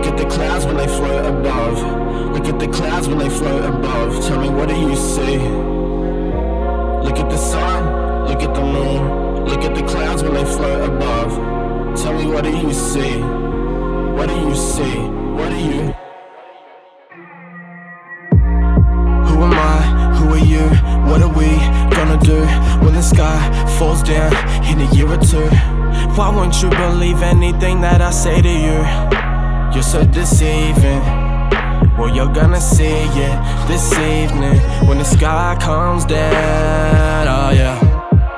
Look at the clouds when they float above. Look at the clouds when they float above. Tell me what do you see? Look at the sun, look at the moon. Look at the clouds when they float above. Tell me what do you see? What do you see? What do you? Who am I? Who are you? What are we gonna do when the sky falls down in a year or two? Why won't you believe anything that I say to you? You're so deceiving. Well, you're gonna see it this evening when the sky comes down. Oh, yeah.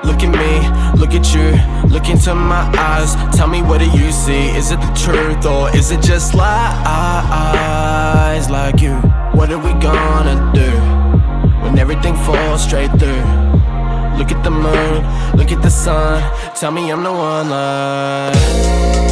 Look at me, look at you, look into my eyes. Tell me, what do you see? Is it the truth or is it just lies like you? What are we gonna do when everything falls straight through? Look at the moon, look at the sun. Tell me I'm the one like.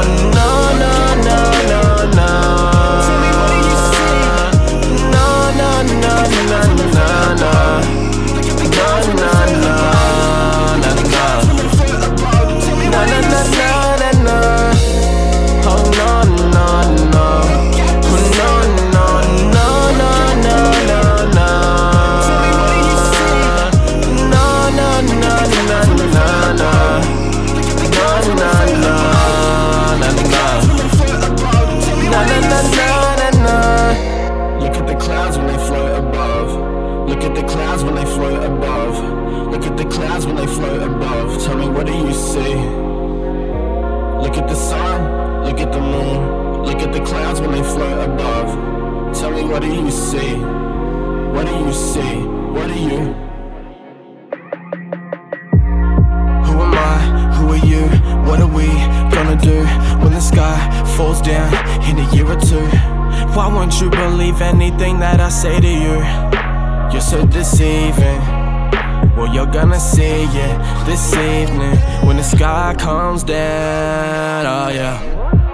above. Tell me what do you see? Look at the sun, look at the moon. Look at the clouds when they float above. Tell me what do you see? What do you see? What do you? Who am I? Who are you? What are we gonna do when the sky falls down in a year or two? Why won't you believe anything that I say to you? You're so deceiving. Well, you're gonna see it this evening when the sky comes down. Oh, yeah.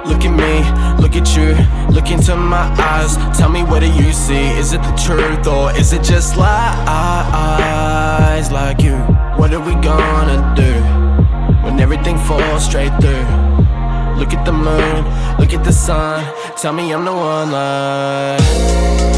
Look at me, look at you, look into my eyes. Tell me, what do you see? Is it the truth or is it just lies like you? What are we gonna do when everything falls straight through? Look at the moon, look at the sun. Tell me I'm the one like.